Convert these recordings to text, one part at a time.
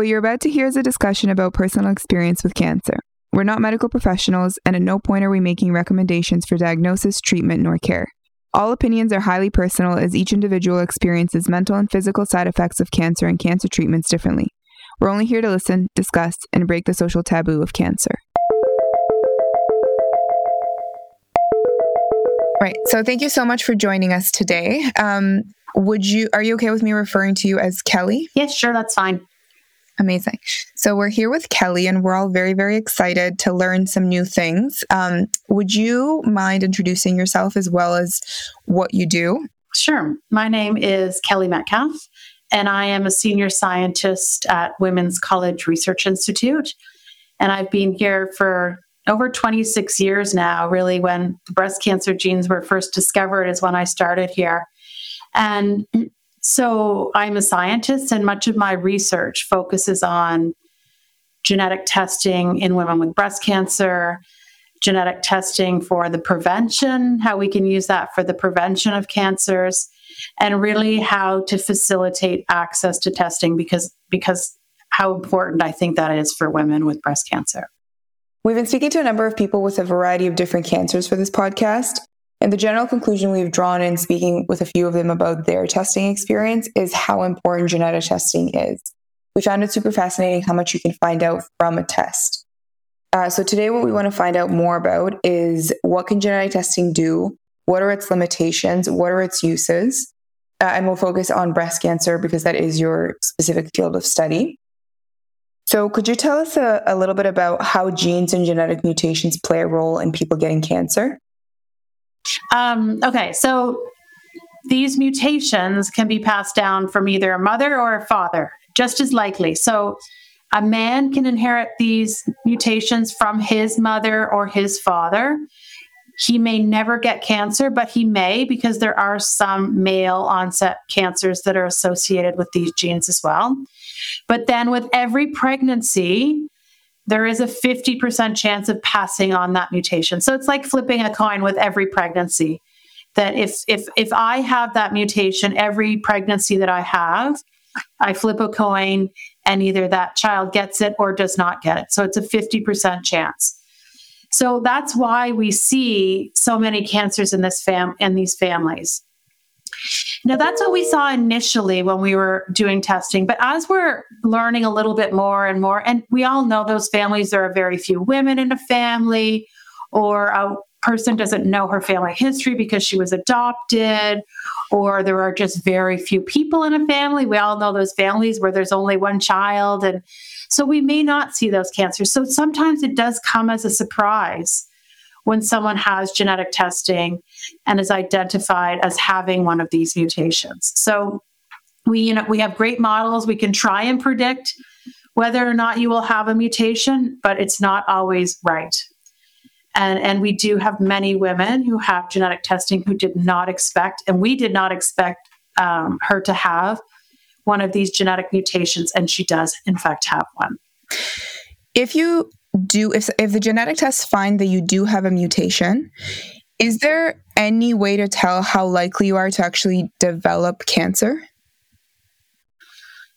What you're about to hear is a discussion about personal experience with cancer. We're not medical professionals, and at no point are we making recommendations for diagnosis, treatment, nor care. All opinions are highly personal as each individual experiences mental and physical side effects of cancer and cancer treatments differently. We're only here to listen, discuss, and break the social taboo of cancer. Right. So thank you so much for joining us today. Um, would you are you okay with me referring to you as Kelly? Yes, sure, that's fine. Amazing. So we're here with Kelly, and we're all very, very excited to learn some new things. Um, would you mind introducing yourself as well as what you do? Sure. My name is Kelly Metcalfe, and I am a senior scientist at Women's College Research Institute. And I've been here for over 26 years now, really, when breast cancer genes were first discovered, is when I started here. And so I'm a scientist, and much of my research focuses on genetic testing in women with breast cancer, genetic testing for the prevention, how we can use that for the prevention of cancers, and really how to facilitate access to testing because because how important I think that is for women with breast cancer. We've been speaking to a number of people with a variety of different cancers for this podcast. And the general conclusion we've drawn in speaking with a few of them about their testing experience is how important genetic testing is. We found it super fascinating how much you can find out from a test. Uh, so today, what we want to find out more about is what can genetic testing do? What are its limitations? What are its uses? Uh, and we'll focus on breast cancer because that is your specific field of study. So, could you tell us a, a, little bit about how genes and genetic mutations play a role in people getting cancer? Um, okay, so these mutations can be passed down from either a mother or a father, just as likely. So, a man can inherit these mutations from his mother or his father. He may never get cancer, but he may because there are some male onset cancers that are associated with these genes as well. But then with every pregnancy, there is a 50% chance of passing on that mutation. So it's like flipping a coin with every pregnancy. That if if if I have that mutation every pregnancy that I have, I flip a coin and either that child gets it or does not get it. So it's a 50% chance. So that's why we see so many cancers in this fam in these families. Now, that's what we saw initially when we were doing testing. But as we're learning a little bit more and more, and we all know those families, there are very few women in a family, or a person doesn't know her family history because she was adopted, or there are just very few people in a family. We all know those families where there's only one child. And so we may not see those cancers. So sometimes it does come as a surprise when someone has genetic testing and is identified as having one of these mutations. So we you know we have great models. We can try and predict whether or not you will have a mutation but it's not always right. And and we do have many women who have genetic testing who did not expect and we did not expect um, her to have one of these genetic mutations and she does in fact have one. If you do if if the genetic tests find that you do have a mutation, is there any way to tell how likely you are to actually develop cancer?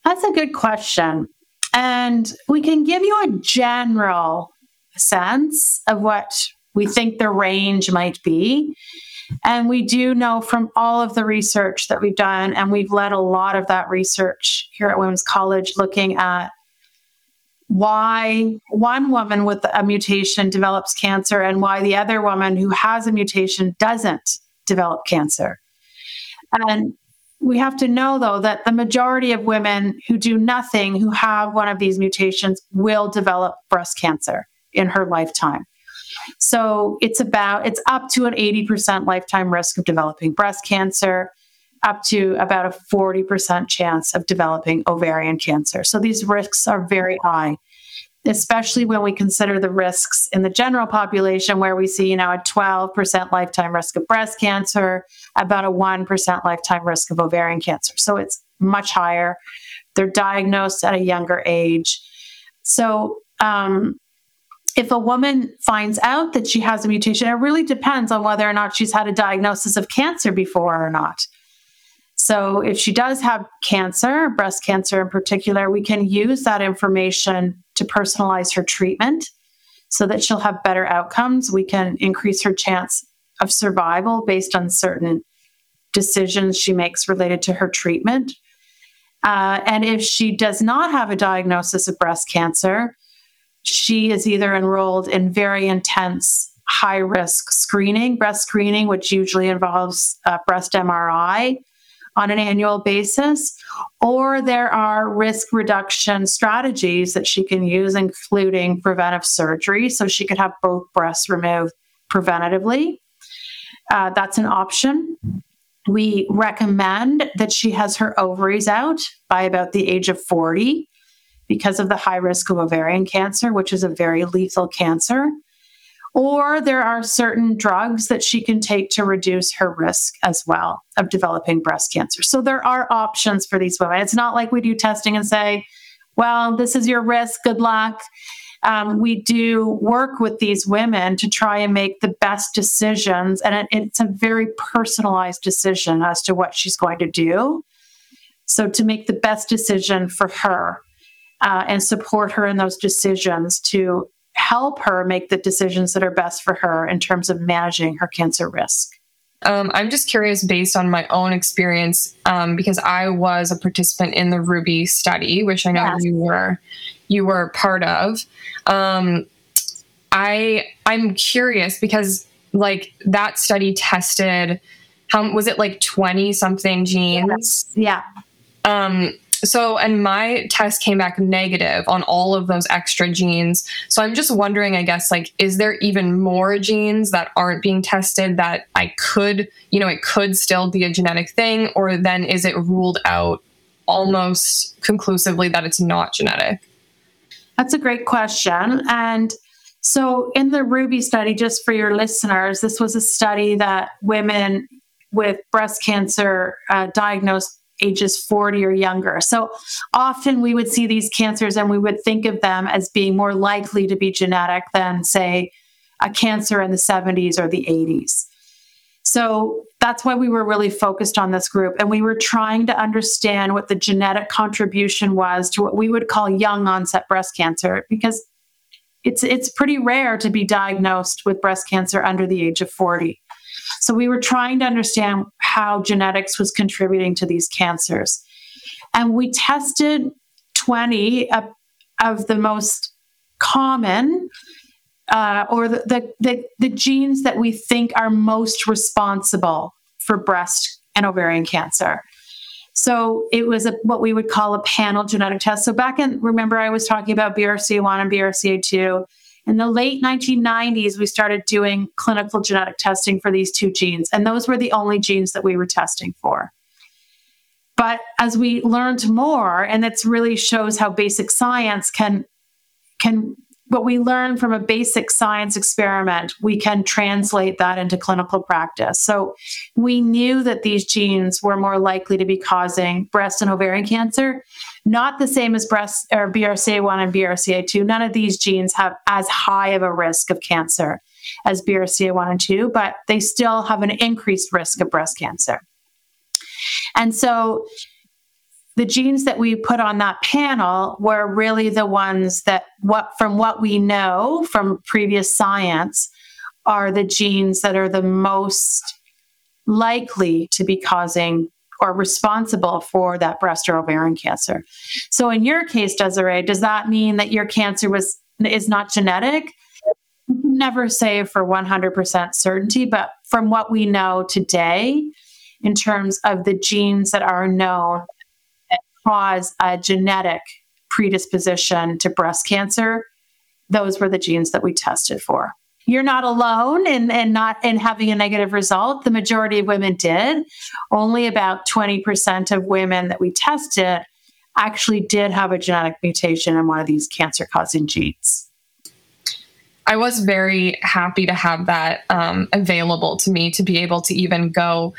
That's a good question. And we can give you a general sense of what we think the range might be. And we do know from all of the research that we've done, and we've led a lot of that research here at Women's College looking at why one woman with a mutation develops cancer and why the other woman who has a mutation doesn't develop cancer. And we have to know, though, that the majority of women who do nothing, who have one of these mutations, will develop breast cancer in her lifetime. So it's about, it's up to an 80% lifetime risk of developing breast cancer up to about a 40% chance of developing ovarian cancer. So these risks are very high, especially when we consider the risks in the general population, where we see, you know, a 12% lifetime risk of breast cancer, about a 1% lifetime risk of ovarian cancer. So it's much higher. They're diagnosed at a younger age. So, um, if a woman finds out that she has a mutation, it really depends on whether or not she's had a diagnosis of cancer before or not. So, if she does have cancer, breast cancer in particular, we can use that information to personalize her treatment so that she'll have better outcomes. We can increase her chance of survival based on certain decisions she makes related to her treatment. Uh, and if she does not have a diagnosis of breast cancer, she is either enrolled in very intense high risk screening, breast screening, which usually involves uh, breast MRI on an annual basis, or there are risk reduction strategies that she can use, including preventive surgery. So she could have both breasts removed preventatively. Uh, that's an option. We recommend that she has her ovaries out by about the age of 40 because of the high risk of ovarian cancer, which is a very lethal cancer. Or there are certain drugs that she can take to reduce her risk as well of developing breast cancer. So there are options for these women. It's not like we do testing and say, well, this is your risk, good luck. Um, we do work with these women to try and make the best decisions. And it, it's a very personalized decision as to what she's going to do. So, to make the best decision for her uh, and support her in those decisions to help her make the decisions that are best for her in terms of managing her cancer risk. Um, I'm just curious based on my own experience um, because I was a participant in the Ruby study, which I know yes. you were you were part of. Um, I I'm curious because like that study tested how was it like 20 something genes? Yeah. Um, so, and my test came back negative on all of those extra genes. So, I'm just wondering, I guess, like, is there even more genes that aren't being tested that I could, you know, it could still be a genetic thing? Or then is it ruled out almost conclusively that it's not genetic? That's a great question. And so, in the Ruby study, just for your listeners, this was a study that women with breast cancer uh, diagnosed ages 40 or younger. So often we would see these cancers and we would think of them as being more likely to be genetic than, say, a cancer in the 70s or the 80s. So that's why we were really focused on this group. And we were trying to understand what the genetic contribution was to what we would call young onset breast cancer, because it's, it's pretty rare to be diagnosed with breast cancer under the age of 40. So we were trying to understand how genetics was contributing to these cancers. And we tested 20 of, of the most common uh, or the, the, the, the genes that we think are most responsible for breast and ovarian cancer. So it was a, what we would call a panel genetic test. So back in, remember, I was talking about BRCA1 and BRCA2. In the late 1990s, we started doing clinical genetic testing for these two genes, and those were the only genes that we were testing for. But as we learned more, and it really shows how basic science can can what we learn from a basic science experiment, we can translate that into clinical practice. So we knew that these genes were more likely to be causing breast and ovarian cancer not the same as breast or BRCA1 and BRCA2. None of these genes have as high of a risk of cancer as BRCA1 and 2, but they still have an increased risk of breast cancer. And so the genes that we put on that panel were really the ones that what from what we know from previous science are the genes that are the most likely to be causing or responsible for that breast or ovarian cancer. So in your case, Desiree, does that mean that your cancer was is not genetic? Never say for 100% certainty, but from what we know today, in terms of the genes that are known cause a genetic predisposition to breast cancer, those were the genes that we tested for you're not alone in, in not in having a negative result. The majority of women did. Only about 20% of women that we tested actually did have a genetic mutation in one of these cancer causing genes. I was very happy to have that um, available to me to be able to even go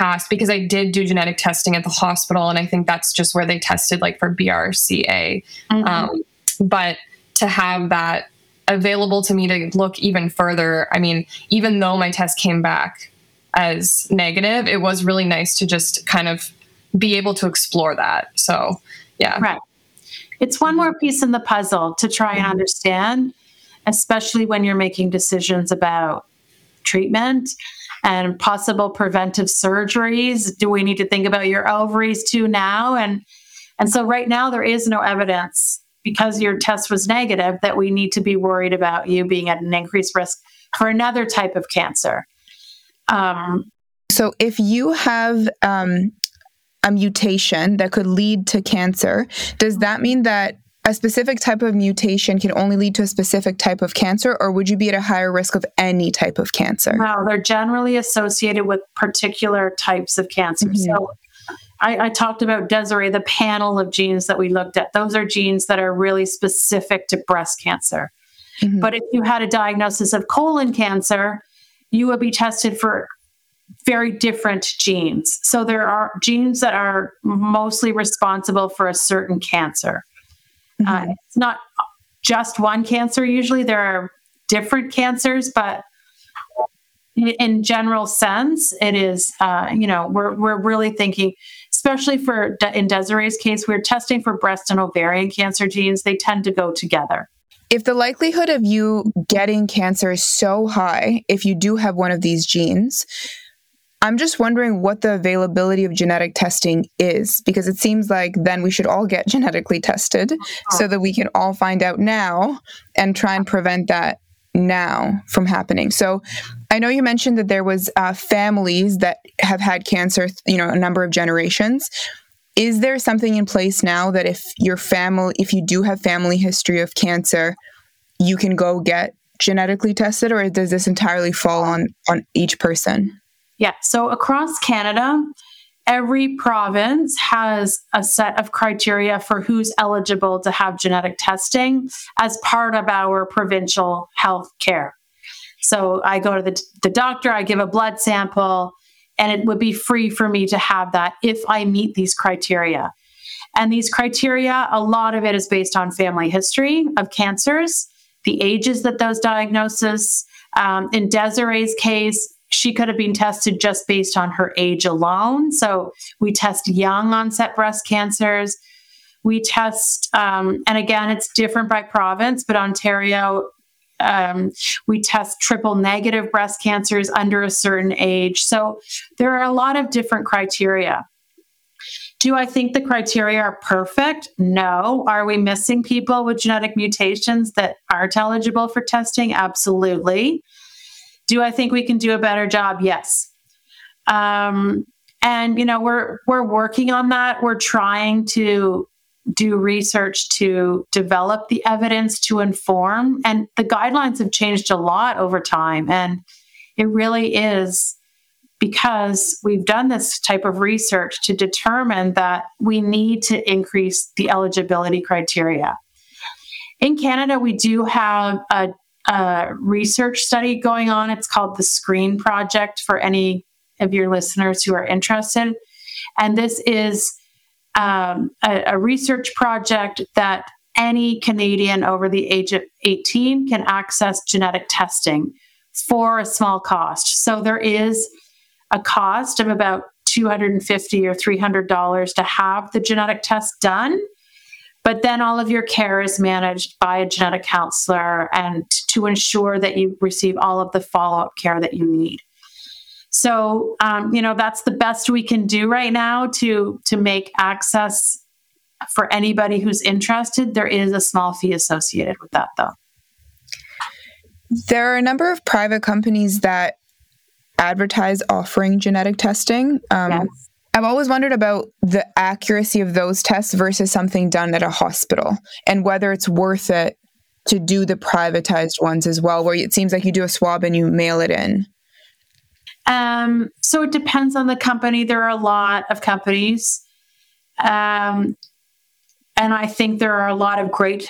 past because I did do genetic testing at the hospital, and I think that's just where they tested like for BRCA. Mm-hmm. Um, but to have that available to me to look even further. I mean, even though my test came back as negative, it was really nice to just kind of be able to explore that. So, yeah. Right. It's one more piece in the puzzle to try and understand, especially when you're making decisions about treatment and possible preventive surgeries. Do we need to think about your ovaries too now? And and so right now there is no evidence because your test was negative that we need to be worried about you being at an increased risk for another type of cancer. Um, so if you have um, a mutation that could lead to cancer, does that mean that a specific type of mutation can only lead to a specific type of cancer, or would you be at a higher risk of any type of cancer? No, they're generally associated with particular types of cancer. Mm-hmm. So I, I, talked about Desiree, the panel of genes that we looked at. Those are genes that are really specific to breast cancer. Mm-hmm. But if you had a diagnosis of colon cancer, you would be tested for very different genes. So there are genes that are mostly responsible for a certain cancer. Uh, mm-hmm. Uh, it's not just one cancer, usually, there are different cancers, but in general sense, it is, uh, you know, we're, we're really thinking, especially for in Desiree's case, we're testing for breast and ovarian cancer genes. They tend to go together. If the likelihood of you getting cancer is so high, if you do have one of these genes, I'm just wondering what the availability of genetic testing is because it seems like then we should all get genetically tested so that we can all find out now and try and prevent that now from happening. So I know you mentioned that there was uh, families that have had cancer, you know, a number of generations. Is there something in place now that if your family, if you do have family history of cancer, you can go get genetically tested, or does this entirely fall on on each person? Yeah. So across Canada, every province has a set of criteria for who's eligible to have genetic testing as part of our provincial health care. So I go to the, the doctor, I give a blood sample, and it would be free for me to have that if I meet these criteria. And these criteria, a lot of it is based on family history of cancers, the ages that those diagnoses. Um, in Desiree's case, she could have been tested just based on her age alone. So we test young onset breast cancers. We test, um, and again, it's different by province, but Ontario, um, we test triple negative breast cancers under a certain age. So there are a lot of different criteria. Do I think the criteria are perfect? No. Are we missing people with genetic mutations that aren't eligible for testing? Absolutely. Do I think we can do a better job? Yes. Um, and you know we're we're working on that. We're trying to do research to develop the evidence to inform, and the guidelines have changed a lot over time, and it really is because we've done this type of research to determine that we need to increase the eligibility criteria. In Canada, we do have a a research study going on. It's called the Screen Project for any of your listeners who are interested. And this is um, a, a research project that any Canadian over the age of 18 can access genetic testing for a small cost. So there is a cost of about 250 or 300 dollars to have the genetic test done but then all of your care is managed by a genetic counselor and to ensure that you receive all of the follow up care that you need. So, um, you know, that's the best we can do right now to to make access for anybody who's interested. There is a small fee associated with that, though. There are a number of private companies that advertise offering genetic testing. Um, yes. I've always wondered about the accuracy of those tests versus something done at a hospital and whether it's worth it to do the privatized ones as well, where it seems like you do a swab and you mail it in. Um, so it depends on the company. There are a lot of companies. Um, and I think there are a lot of great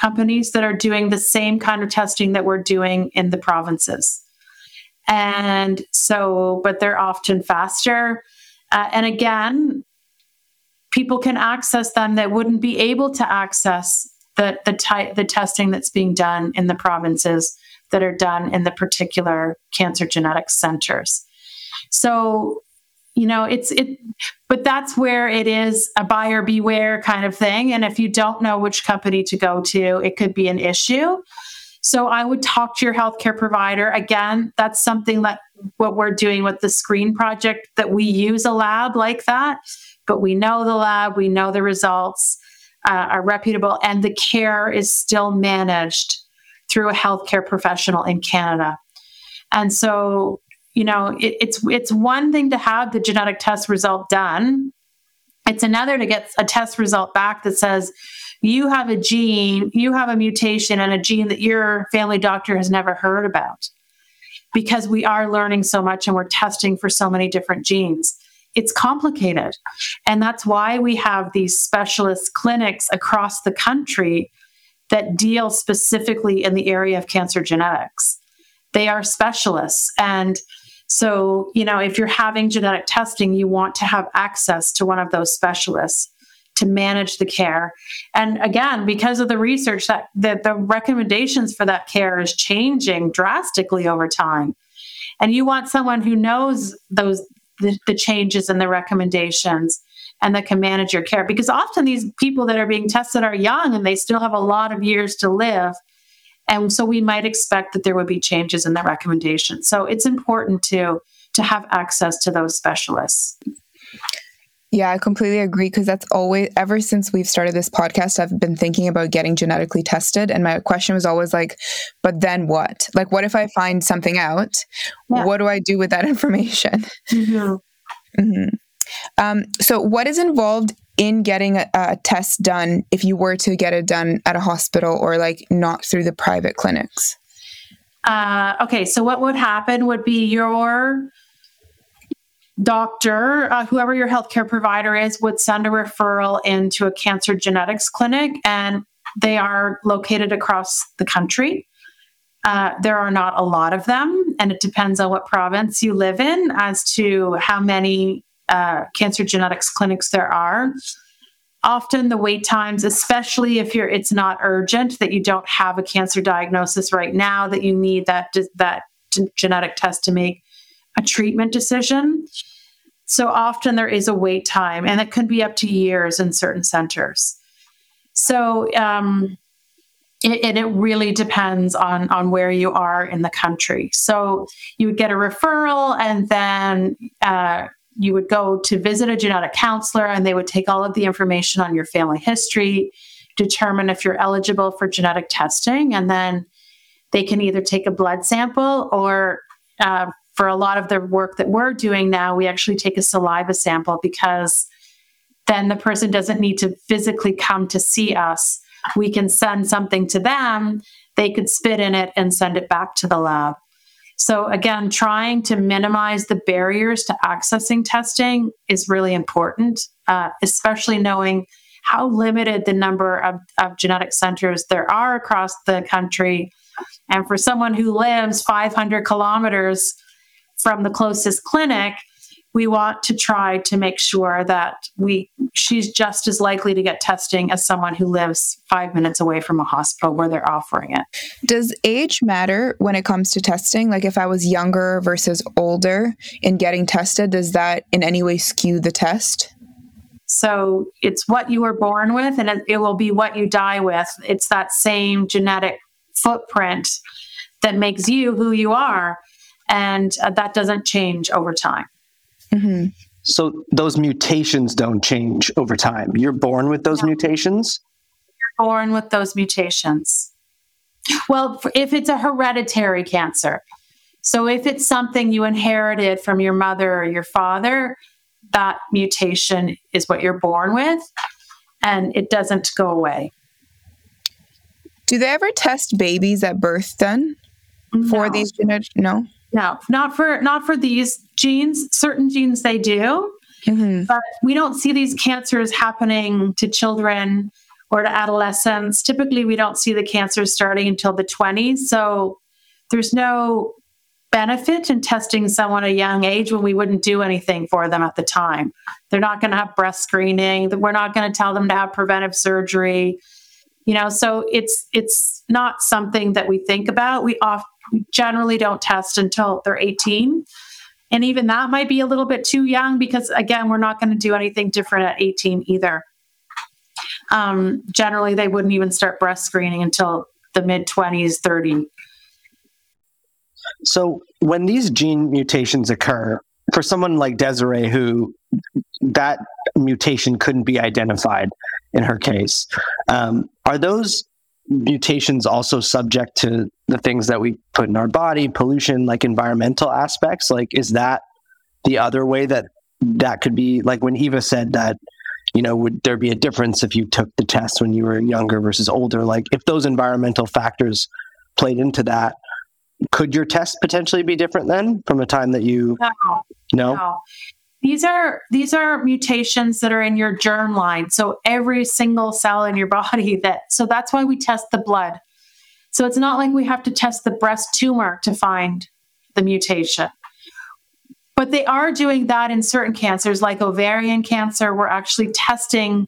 companies that are doing the same kind of testing that we're doing in the provinces. And so, but they're often faster uh, and again, people can access them that wouldn't be able to access the the, ty- the testing that's being done in the provinces that are done in the particular cancer genetics centers. So you know, it's it, but that's where it is a buyer beware kind of thing. And if you don't know which company to go to, it could be an issue. So I would talk to your healthcare provider. Again, that's something that what we're doing with the screen project that we use a lab like that, but we know the lab, we know the results uh, are reputable, and the care is still managed through a healthcare professional in Canada. And so, you know, it, it's it's one thing to have the genetic test result done. It's another to get a test result back that says you have a gene, you have a mutation and a gene that your family doctor has never heard about. Because we are learning so much and we're testing for so many different genes. It's complicated. And that's why we have these specialist clinics across the country that deal specifically in the area of cancer genetics. They are specialists. And so, you know, if you're having genetic testing, you want to have access to one of those specialists to manage the care. And again, because of the research that, that the recommendations for that care is changing drastically over time. And you want someone who knows those the, the changes and the recommendations and that can manage your care. Because often these people that are being tested are young and they still have a lot of years to live. And so we might expect that there would be changes in the recommendations. So it's important to to have access to those specialists. Yeah, I completely agree because that's always ever since we've started this podcast I've been thinking about getting genetically tested and my question was always like but then what? Like what if I find something out? Yeah. What do I do with that information? Mm-hmm. Mm-hmm. Um, so what is involved in getting a, a test done if you were to get it done at a hospital or like not through the private clinics? Uh, okay, so what would happen would be your doctor, uh, whoever your healthcare provider is, would send a referral into a cancer genetics clinic, and they are located across the country. Uh, there are not a lot of them, and it depends on what province you live in as to how many uh, cancer genetics clinics there are. Often the wait times, especially if you're it's not urgent that you don't have a cancer diagnosis right now, that you need that that genetic test to make a treatment decision. So often there is a wait time, and it could be up to years in certain centers. So, um, it, and it really depends on on where you are in the country. So you would get a referral, and then uh, you would go to visit a genetic counselor, and they would take all of the information on your family history, determine if you're eligible for genetic testing, and then they can either take a blood sample or uh, for a lot of the work that we're doing now, we actually take a saliva sample because then the person doesn't need to physically come to see us. We can send something to them, they could spit in it and send it back to the lab. So, again, trying to minimize the barriers to accessing testing is really important, uh, especially knowing how limited the number of, of genetic centers there are across the country. And for someone who lives 500 kilometers from the closest clinic, we want to try to make sure that we she's just as likely to get testing as someone who lives five minutes away from a hospital where they're offering it. Does age matter when it comes to testing? Like if I was younger versus older in getting tested, does that in any way skew the test? So it's what you were born with and it, it will be what you die with. It's that same genetic footprint that makes you who you are and uh, that doesn't change over time. Mm-hmm. So those mutations don't change over time. You're born with those no. mutations? You're born with those mutations. Well, if it's a hereditary cancer, so if it's something you inherited from your mother or your father, that mutation is what you're born with and it doesn't go away. Do they ever test babies at birth then no. for these genetic? No. No, not for not for these genes. Certain genes they do, mm-hmm. but we don't see these cancers happening to children or to adolescents. Typically, we don't see the cancers starting until the 20s. So there's no benefit in testing someone at a young age when we wouldn't do anything for them at the time. They're not going to have breast screening. We're not going to tell them to have preventive surgery. You know, so it's it's not something that we think about. We we generally don't test until they're 18. And even that might be a little bit too young because, again, we're not going to do anything different at 18 either. Um, generally, they wouldn't even start breast screening until the mid 20s, 30. So, when these gene mutations occur, for someone like Desiree, who that mutation couldn't be identified in her case, um, are those mutations also subject to the things that we put in our body, pollution, like environmental aspects? Like, is that the other way that that could be? Like when Eva said that, you know, would there be a difference if you took the test when you were younger versus older? Like, if those environmental factors played into that, could your test potentially be different then from a time that you no, no? no. These are these are mutations that are in your germ line. So every single cell in your body that so that's why we test the blood. So it's not like we have to test the breast tumor to find the mutation. But they are doing that in certain cancers like ovarian cancer. We're actually testing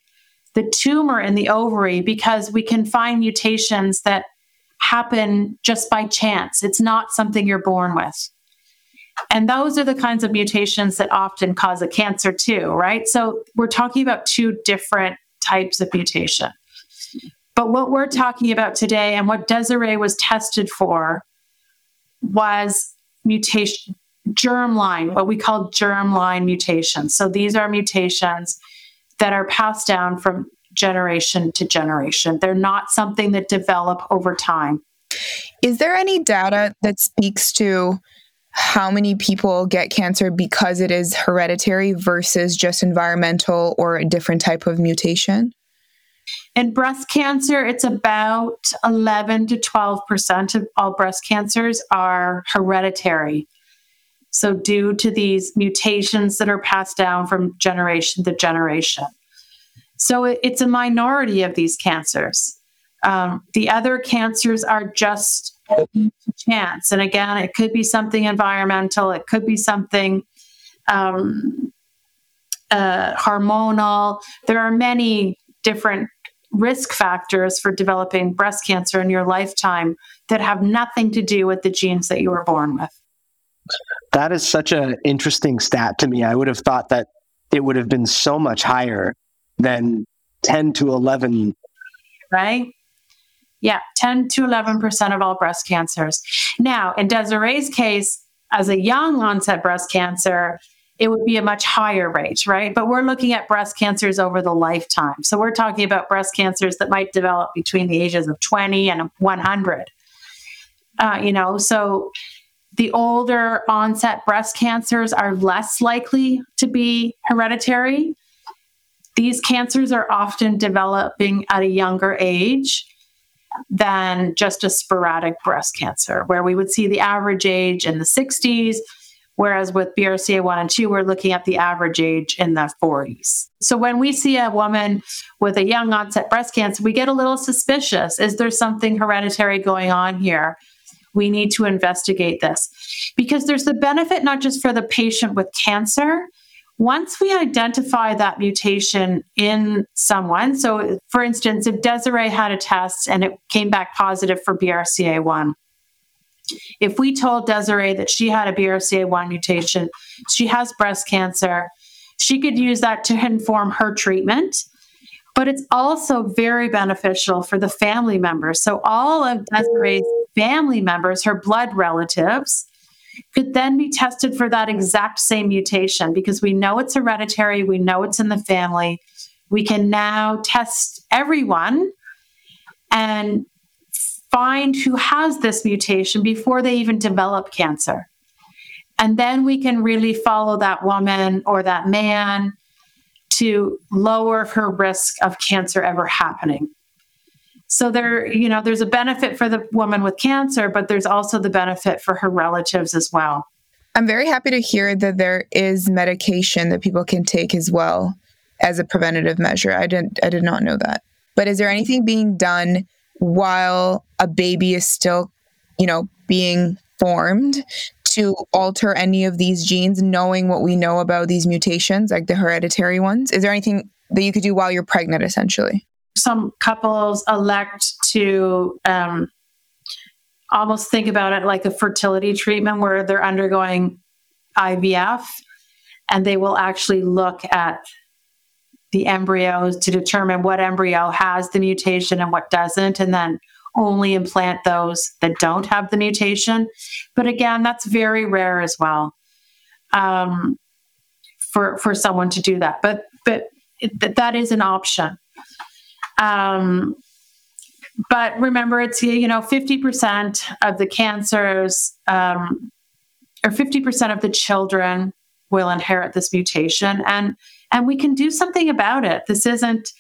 the tumor in the ovary because we can find mutations that happen just by chance. It's not something you're born with. And those are the kinds of mutations that often cause a cancer too, right? So we're talking about two different types of mutation. But what we're talking about today and what Desiree was tested for was mutation, germline, what we call germline mutations. So these are mutations that are passed down from generation to generation. They're not something that develop over time. Is there any data that speaks to how many people get cancer because it is hereditary versus just environmental or a different type of mutation? In breast cancer, it's about 11 to 12% of all breast cancers are hereditary. So, due to these mutations that are passed down from generation to generation. So it, it's a minority of these cancers. Um, the other cancers are just chance. And again, it could be something environmental, it could be something um, uh, hormonal. There are many different risk factors for developing breast cancer in your lifetime that have nothing to do with the genes that you were born with. That is such an interesting stat to me. I would have thought that it would have been so much higher than 10 to 11. Right? Yeah, 10 to 11% of all breast cancers. Now, in Desiree's case, as a young onset breast cancer, it would be a much higher rate, right? But we're looking at breast cancers over the lifetime. So we're talking about breast cancers that might develop between the ages of 20 and 100. Uh, you know, so the older onset breast cancers are less likely to be hereditary. These cancers are often developing at a younger age than just a sporadic breast cancer, where we would see the average age in the 60s, whereas with BRCA1 and 2, we're looking at the average age in the 40s. So when we see a woman with a young onset breast cancer, we get a little suspicious. Is there something hereditary going on here? We need to investigate this because there's the benefit not just for the patient with cancer, once we identify that mutation in someone, so for instance, if Desiree had a test and it came back positive for BRCA1, if we told Desiree that she had a BRCA1 mutation, she has breast cancer, she could use that to inform her treatment. But it's also very beneficial for the family members. So, all of Desiree's family members, her blood relatives, could then be tested for that exact same mutation because we know it's hereditary, we know it's in the family. We can now test everyone and find who has this mutation before they even develop cancer. And then we can really follow that woman or that man to lower her risk of cancer ever happening. So there, you know, there's a benefit for the woman with cancer, but there's also the benefit for her relatives as well. I'm very happy to hear that there is medication that people can take as well as a preventative measure. I didn't I did not know that. But is there anything being done while a baby is still, you know, being formed to alter any of these genes knowing what we know about these mutations like the hereditary ones? Is there anything that you could do while you're pregnant essentially? Some couples elect to um, almost think about it like a fertility treatment where they're undergoing IVF, and they will actually look at the embryos to determine what embryo has the mutation and what doesn't, and then only implant those that don't have the mutation. But again, that's very rare as well um, for for someone to do that. But but it, that is an option. Um, but remember, it's you know fifty percent of the cancers um, or fifty percent of the children will inherit this mutation, and and we can do something about it. This isn't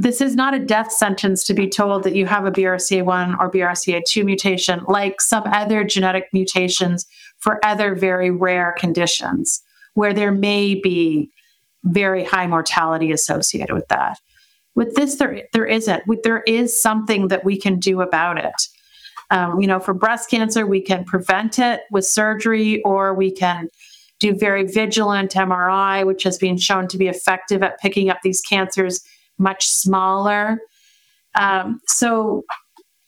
this is not a death sentence to be told that you have a BRCA1 or BRCA2 mutation, like some other genetic mutations for other very rare conditions where there may be very high mortality associated with that. With this, there, there isn't. There is something that we can do about it. Um, you know, for breast cancer, we can prevent it with surgery, or we can do very vigilant MRI, which has been shown to be effective at picking up these cancers much smaller. Um, so,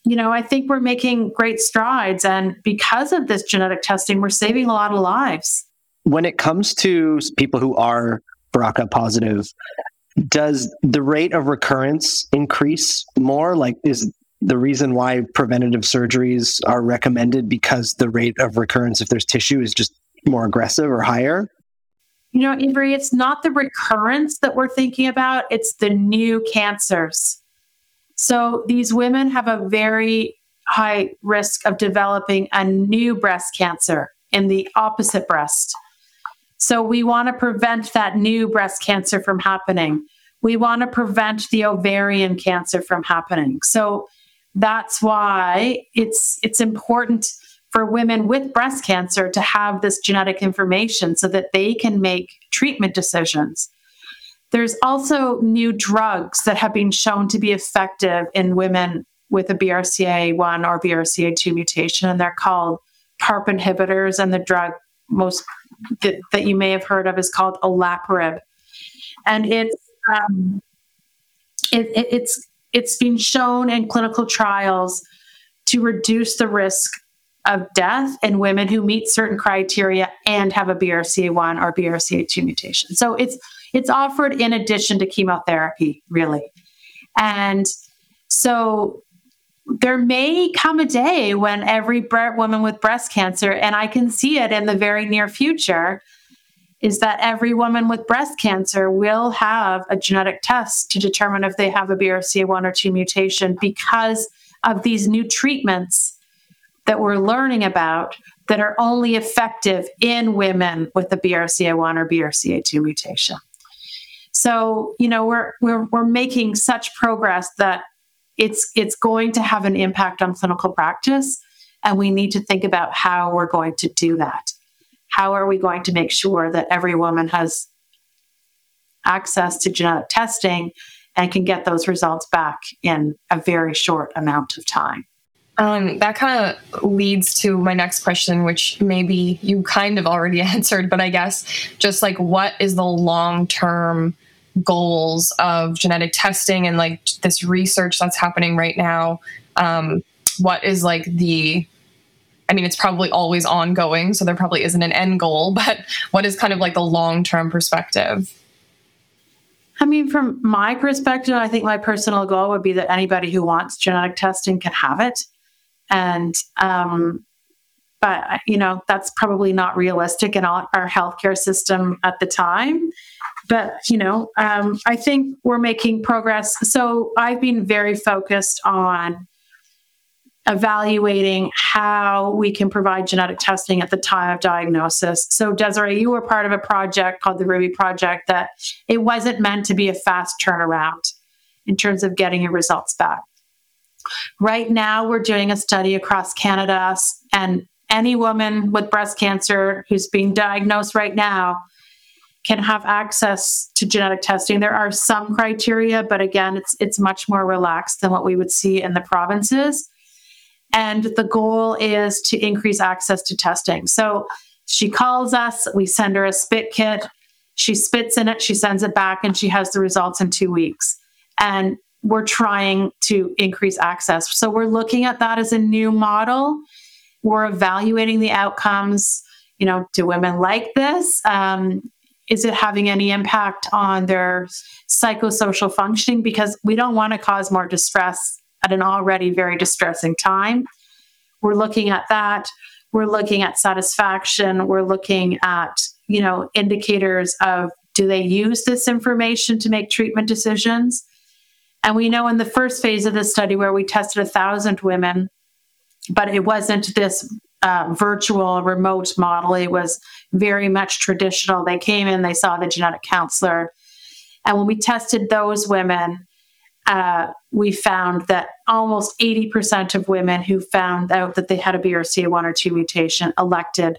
you know, I think we're making great strides. And because of this genetic testing, we're saving a lot of lives. When it comes to people who are BRCA positive, does the rate of recurrence increase more? Like, is the reason why preventative surgeries are recommended because the rate of recurrence, if there's tissue, is just more aggressive or higher? You know, Avery, it's not the recurrence that we're thinking about, it's the new cancers. So these women have a very high risk of developing a new breast cancer in the opposite breast. So we want to prevent that new breast cancer from happening. We want to prevent the ovarian cancer from happening. So that's why it's it's important for women with breast cancer to have this genetic information so that they can make treatment decisions. There's also new drugs that have been shown to be effective in women with a BRCA1 or BRCA2 mutation, and they're called PARP inhibitors. And the drug most that, that you may have heard of is called a olaparib, and it's um, it, it, it's it's been shown in clinical trials to reduce the risk of death in women who meet certain criteria and have a BRCA1 or BRCA2 mutation. So it's it's offered in addition to chemotherapy, really. And so there may come a day when every woman with breast cancer, and I can see it in the very near future, is that every woman with breast cancer will have a genetic test to determine if they have a BRCA1 or 2 mutation because of these new treatments that we're learning about that are only effective in women with a BRCA1 or BRCA2 mutation. So, you know, we're we're we're making such progress that it's it's going to have an impact on clinical practice and we need to think about how we're going to do that. How are we going to make sure that every woman has access to genetic testing and can get those results back in a very short amount of time? Um, that kind of leads to my next question, which maybe you kind of already answered, but I guess just like what is the long term goals of genetic testing and like this research that's happening right now? Um, what is like the I mean, it's probably always ongoing, so there probably isn't an end goal, but what is kind of like the long term perspective? I mean, from my perspective, I think my personal goal would be that anybody who wants genetic testing can have it and um, but you know that's probably not realistic in our, our healthcare system at the time but you know um, i think we're making progress. So i've been very focused on evaluating how we can provide genetic testing at the time of diagnosis. So desiree you were part of a project called the ruby project that it wasn't meant to be a fast turnaround in terms of getting your results back. Right now, we're doing a study across Canada, and any woman with breast cancer who's being diagnosed right now can have access to genetic testing. There are some criteria, but again, it's it's much more relaxed than what we would see in the provinces. And the goal is to increase access to testing. So she calls us, we send her a spit kit, she spits in it, she sends it back, and she has the results in two weeks. And we're trying to increase access. So we're looking at that as a new model. We're evaluating the outcomes. you know, do women like this? Um, is it having any impact on their psychosocial functioning? Because we don't want to cause more distress at an already very distressing time. We're looking at that. We're looking at satisfaction. We're looking at, you know, indicators of do they use this information to make treatment decisions? And we know in the first phase of the study where we tested a thousand women, but it wasn't this uh, virtual remote model. It was very much traditional. They came in, they saw the genetic counselor. And when we tested those women, uh, we found that almost 80% of women who found out that they had a BRCA1 or 2 mutation elected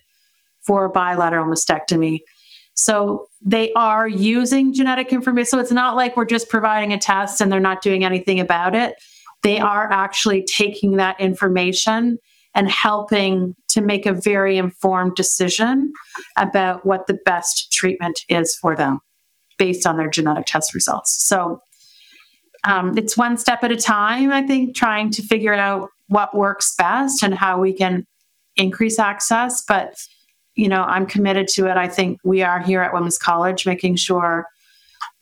for bilateral mastectomy. So they are using genetic information. So it's not like we're just providing a test and they're not doing anything about it. They are actually taking that information and helping to make a very informed decision about what the best treatment is for them based on their genetic test results. So um, it's one step at a time, I think, trying to figure out what works best and how we can increase access. But, you know, I'm committed to it. I think we are here at Women's College making sure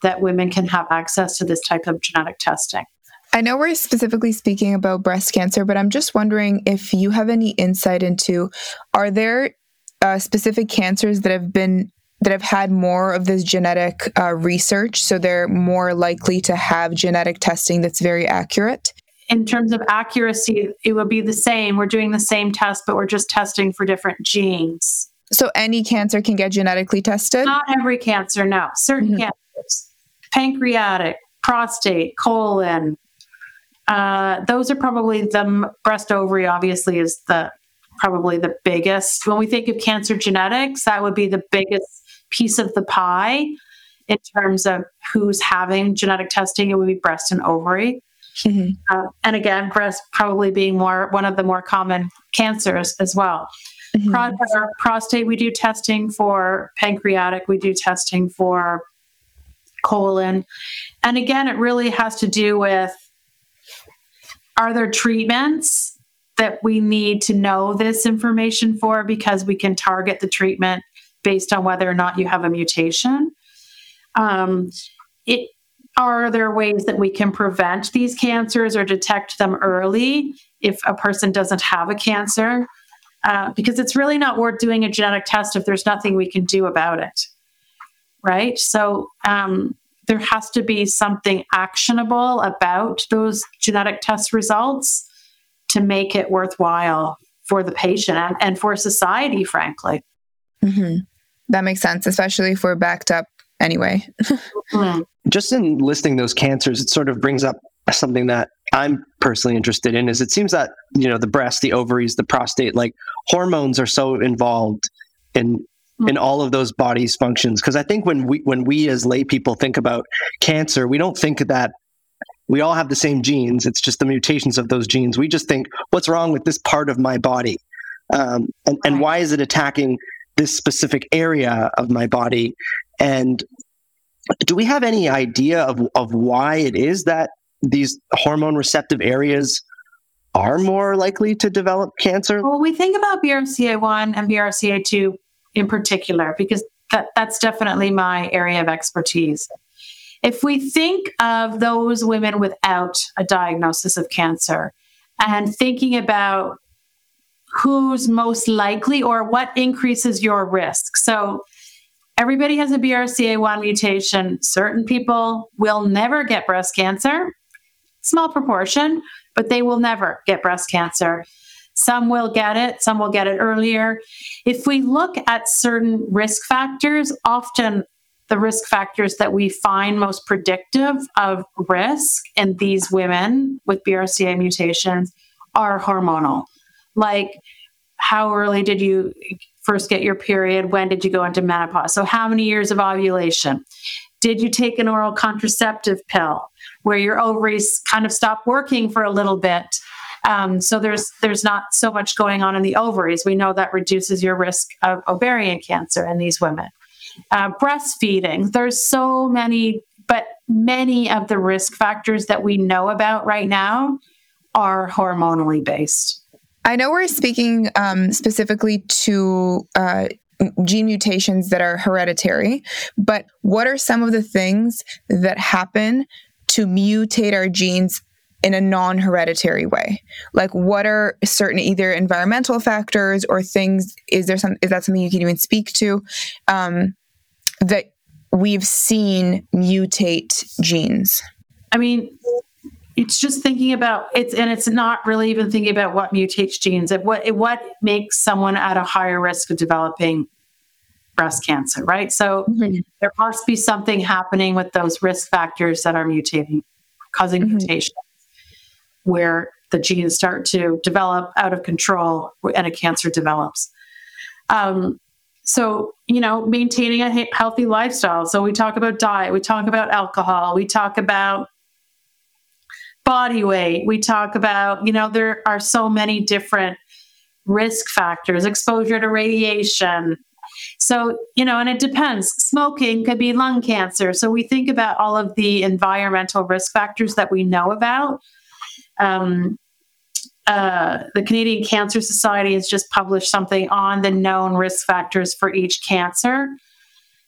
that women can have access to this type of genetic testing. I know we're specifically speaking about breast cancer, but I'm just wondering if you have any insight into are there uh, specific cancers that have been that have had more of this genetic uh, research, so they're more likely to have genetic testing that's very accurate. In terms of accuracy, it would be the same. We're doing the same test, but we're just testing for different genes. So any cancer can get genetically tested? Not every cancer, no. Certain mm-hmm. cancers, pancreatic, prostate, colon, uh, those are probably the breast ovary, obviously, is the probably the biggest. When we think of cancer genetics, that would be the biggest piece of the pie in terms of who's having genetic testing. It would be breast and ovary. Mm-hmm. Uh, and again, breast probably being more one of the more common cancers as well. Mm-hmm. Pro- prostate, we do testing for pancreatic, we do testing for colon. And again, it really has to do with are there treatments that we need to know this information for because we can target the treatment based on whether or not you have a mutation? Um, it, are there ways that we can prevent these cancers or detect them early if a person doesn't have a cancer? Uh, because it's really not worth doing a genetic test if there's nothing we can do about it. Right. So, um, there has to be something actionable about those genetic test results to make it worthwhile for the patient and, and for society, frankly. Mm-hmm. That makes sense, especially if we're backed up anyway. mm-hmm. Just in listing those cancers, it sort of brings up something that I'm personally interested in is it seems that, you know, the breast, the ovaries, the prostate, like hormones are so involved in in all of those bodies functions. Because i think when we when we as lay people think about cancer we don't think that we all have the same genes. It's just the mutations of those genes. We just think what's wrong with this part of my body? Um, and, and why is it attacking this specific area of my body? And do we have any idea of, of why it is that these hormone receptive areas are more likely to develop cancer? Well, we think about BRCA1 and BRCA2 in particular, because that, that's definitely my area of expertise. If we think of those women without a diagnosis of cancer and thinking about who's most likely or what increases your risk. So, everybody has a BRCA1 mutation. Certain people will never get breast cancer, small proportion, but they will never get breast cancer. Some will get it, some will get it earlier. If we look at certain risk factors, often the risk factors that we find most predictive of risk in these women with BRCA mutations are hormonal. Like, how early did you first get your period? When did you go into menopause? So, how many years of ovulation? Did you take an oral contraceptive pill where your ovaries kind of stop working for a little bit? Um, so there's there's not so much going on in the ovaries. We know that reduces your risk of ovarian cancer in these women. Uh, breastfeeding. There's so many, but many of the risk factors that we know about right now are hormonally based. I know we're speaking um, specifically to uh, gene mutations that are hereditary, but what are some of the things that happen to mutate our genes in a non hereditary way? Like, what are certain either environmental factors or things? Is there some, is that something you can even speak to um, that we've seen mutate genes? I mean, it's just thinking about it's and it's not really even thinking about what mutates genes it what it, what makes someone at a higher risk of developing breast cancer right so mm-hmm. there must be something happening with those risk factors that are mutating causing mm-hmm. mutations where the genes start to develop out of control and a cancer develops um, so you know maintaining a healthy lifestyle so we talk about diet we talk about alcohol we talk about body weight. We talk about, you know, there are so many different risk factors, exposure to radiation. So, you know, and it depends. Smoking could be lung cancer. So we think about all of the environmental risk factors that we know about. Um, uh, the Canadian Cancer Society has just published something on the known risk factors for each cancer.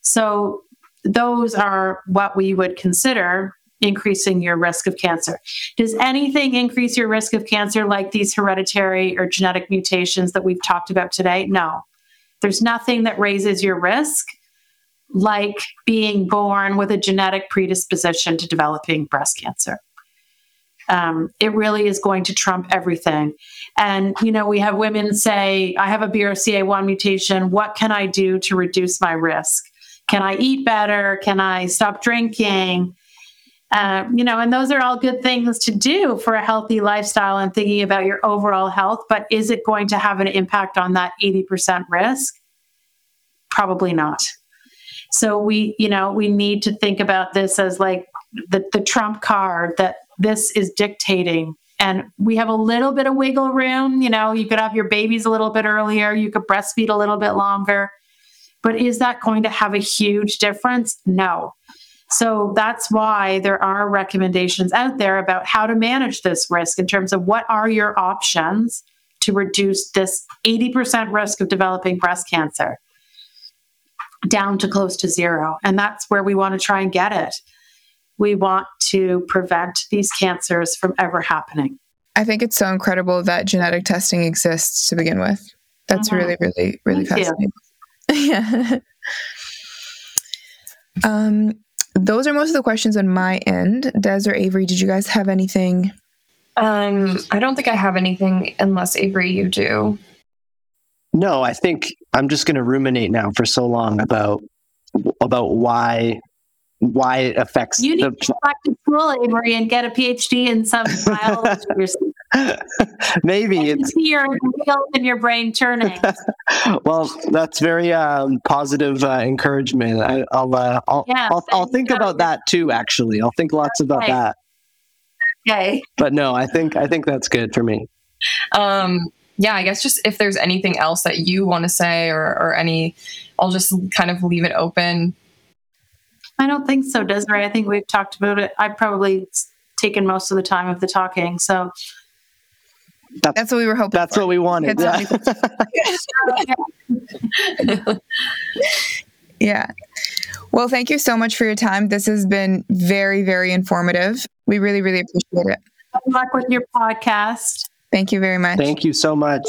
So those are what we would consider increasing your risk of cancer. Does anything increase your risk of cancer like these hereditary or genetic mutations that we've talked about today? No. There's nothing that raises your risk like being born with a genetic predisposition to developing breast cancer. Um, it really is going to trump everything. And, you know, we have women say, I have a BRCA1 mutation. What can I do to reduce my risk? Can I eat better? Can I stop drinking? Um, you know, and those are all good things to do for a healthy lifestyle and thinking about your overall health. But is it going to have an impact on that 80% risk? Probably not. So we, you know, we need to think about this as like the, the trump card that this is dictating. And we have a little bit of wiggle room. You know, you could have your babies a little bit earlier, you could breastfeed a little bit longer. But is that going to have a huge difference? No. So that's why there are recommendations out there about how to manage this risk in terms of what are your options to reduce this 80% risk of developing breast cancer down to close to zero. And that's where we want to try and get it. We want to prevent these cancers from ever happening. I think it's so incredible that genetic testing exists to begin with. That's mm-hmm. really, really, really Thank fascinating. yeah. um, those are most of the questions on my end. Des or Avery, did you guys have anything? Um, I don't think I have anything unless Avery, you do. No, I think I'm just going to ruminate now for so long about about why why it affects. You need the, to go back to school, Avery, and get a PhD in some biology. Maybe it's your wheels in your brain turning. well, that's very um, positive uh, encouragement. I, will uh, I'll, yeah, I'll, I'll think about that too. Actually, I'll think lots about okay. that. Okay. But no, I think I think that's good for me. Um, yeah, I guess just if there's anything else that you want to say or, or any, I'll just kind of leave it open. I don't think so, Desiree. I think we've talked about it. I've probably taken most of the time of the talking. So that's, that's what we were hoping. That's for. what we wanted. Yeah. yeah. Well, thank you so much for your time. This has been very, very informative. We really, really appreciate it. Good luck with your podcast. Thank you very much. Thank you so much.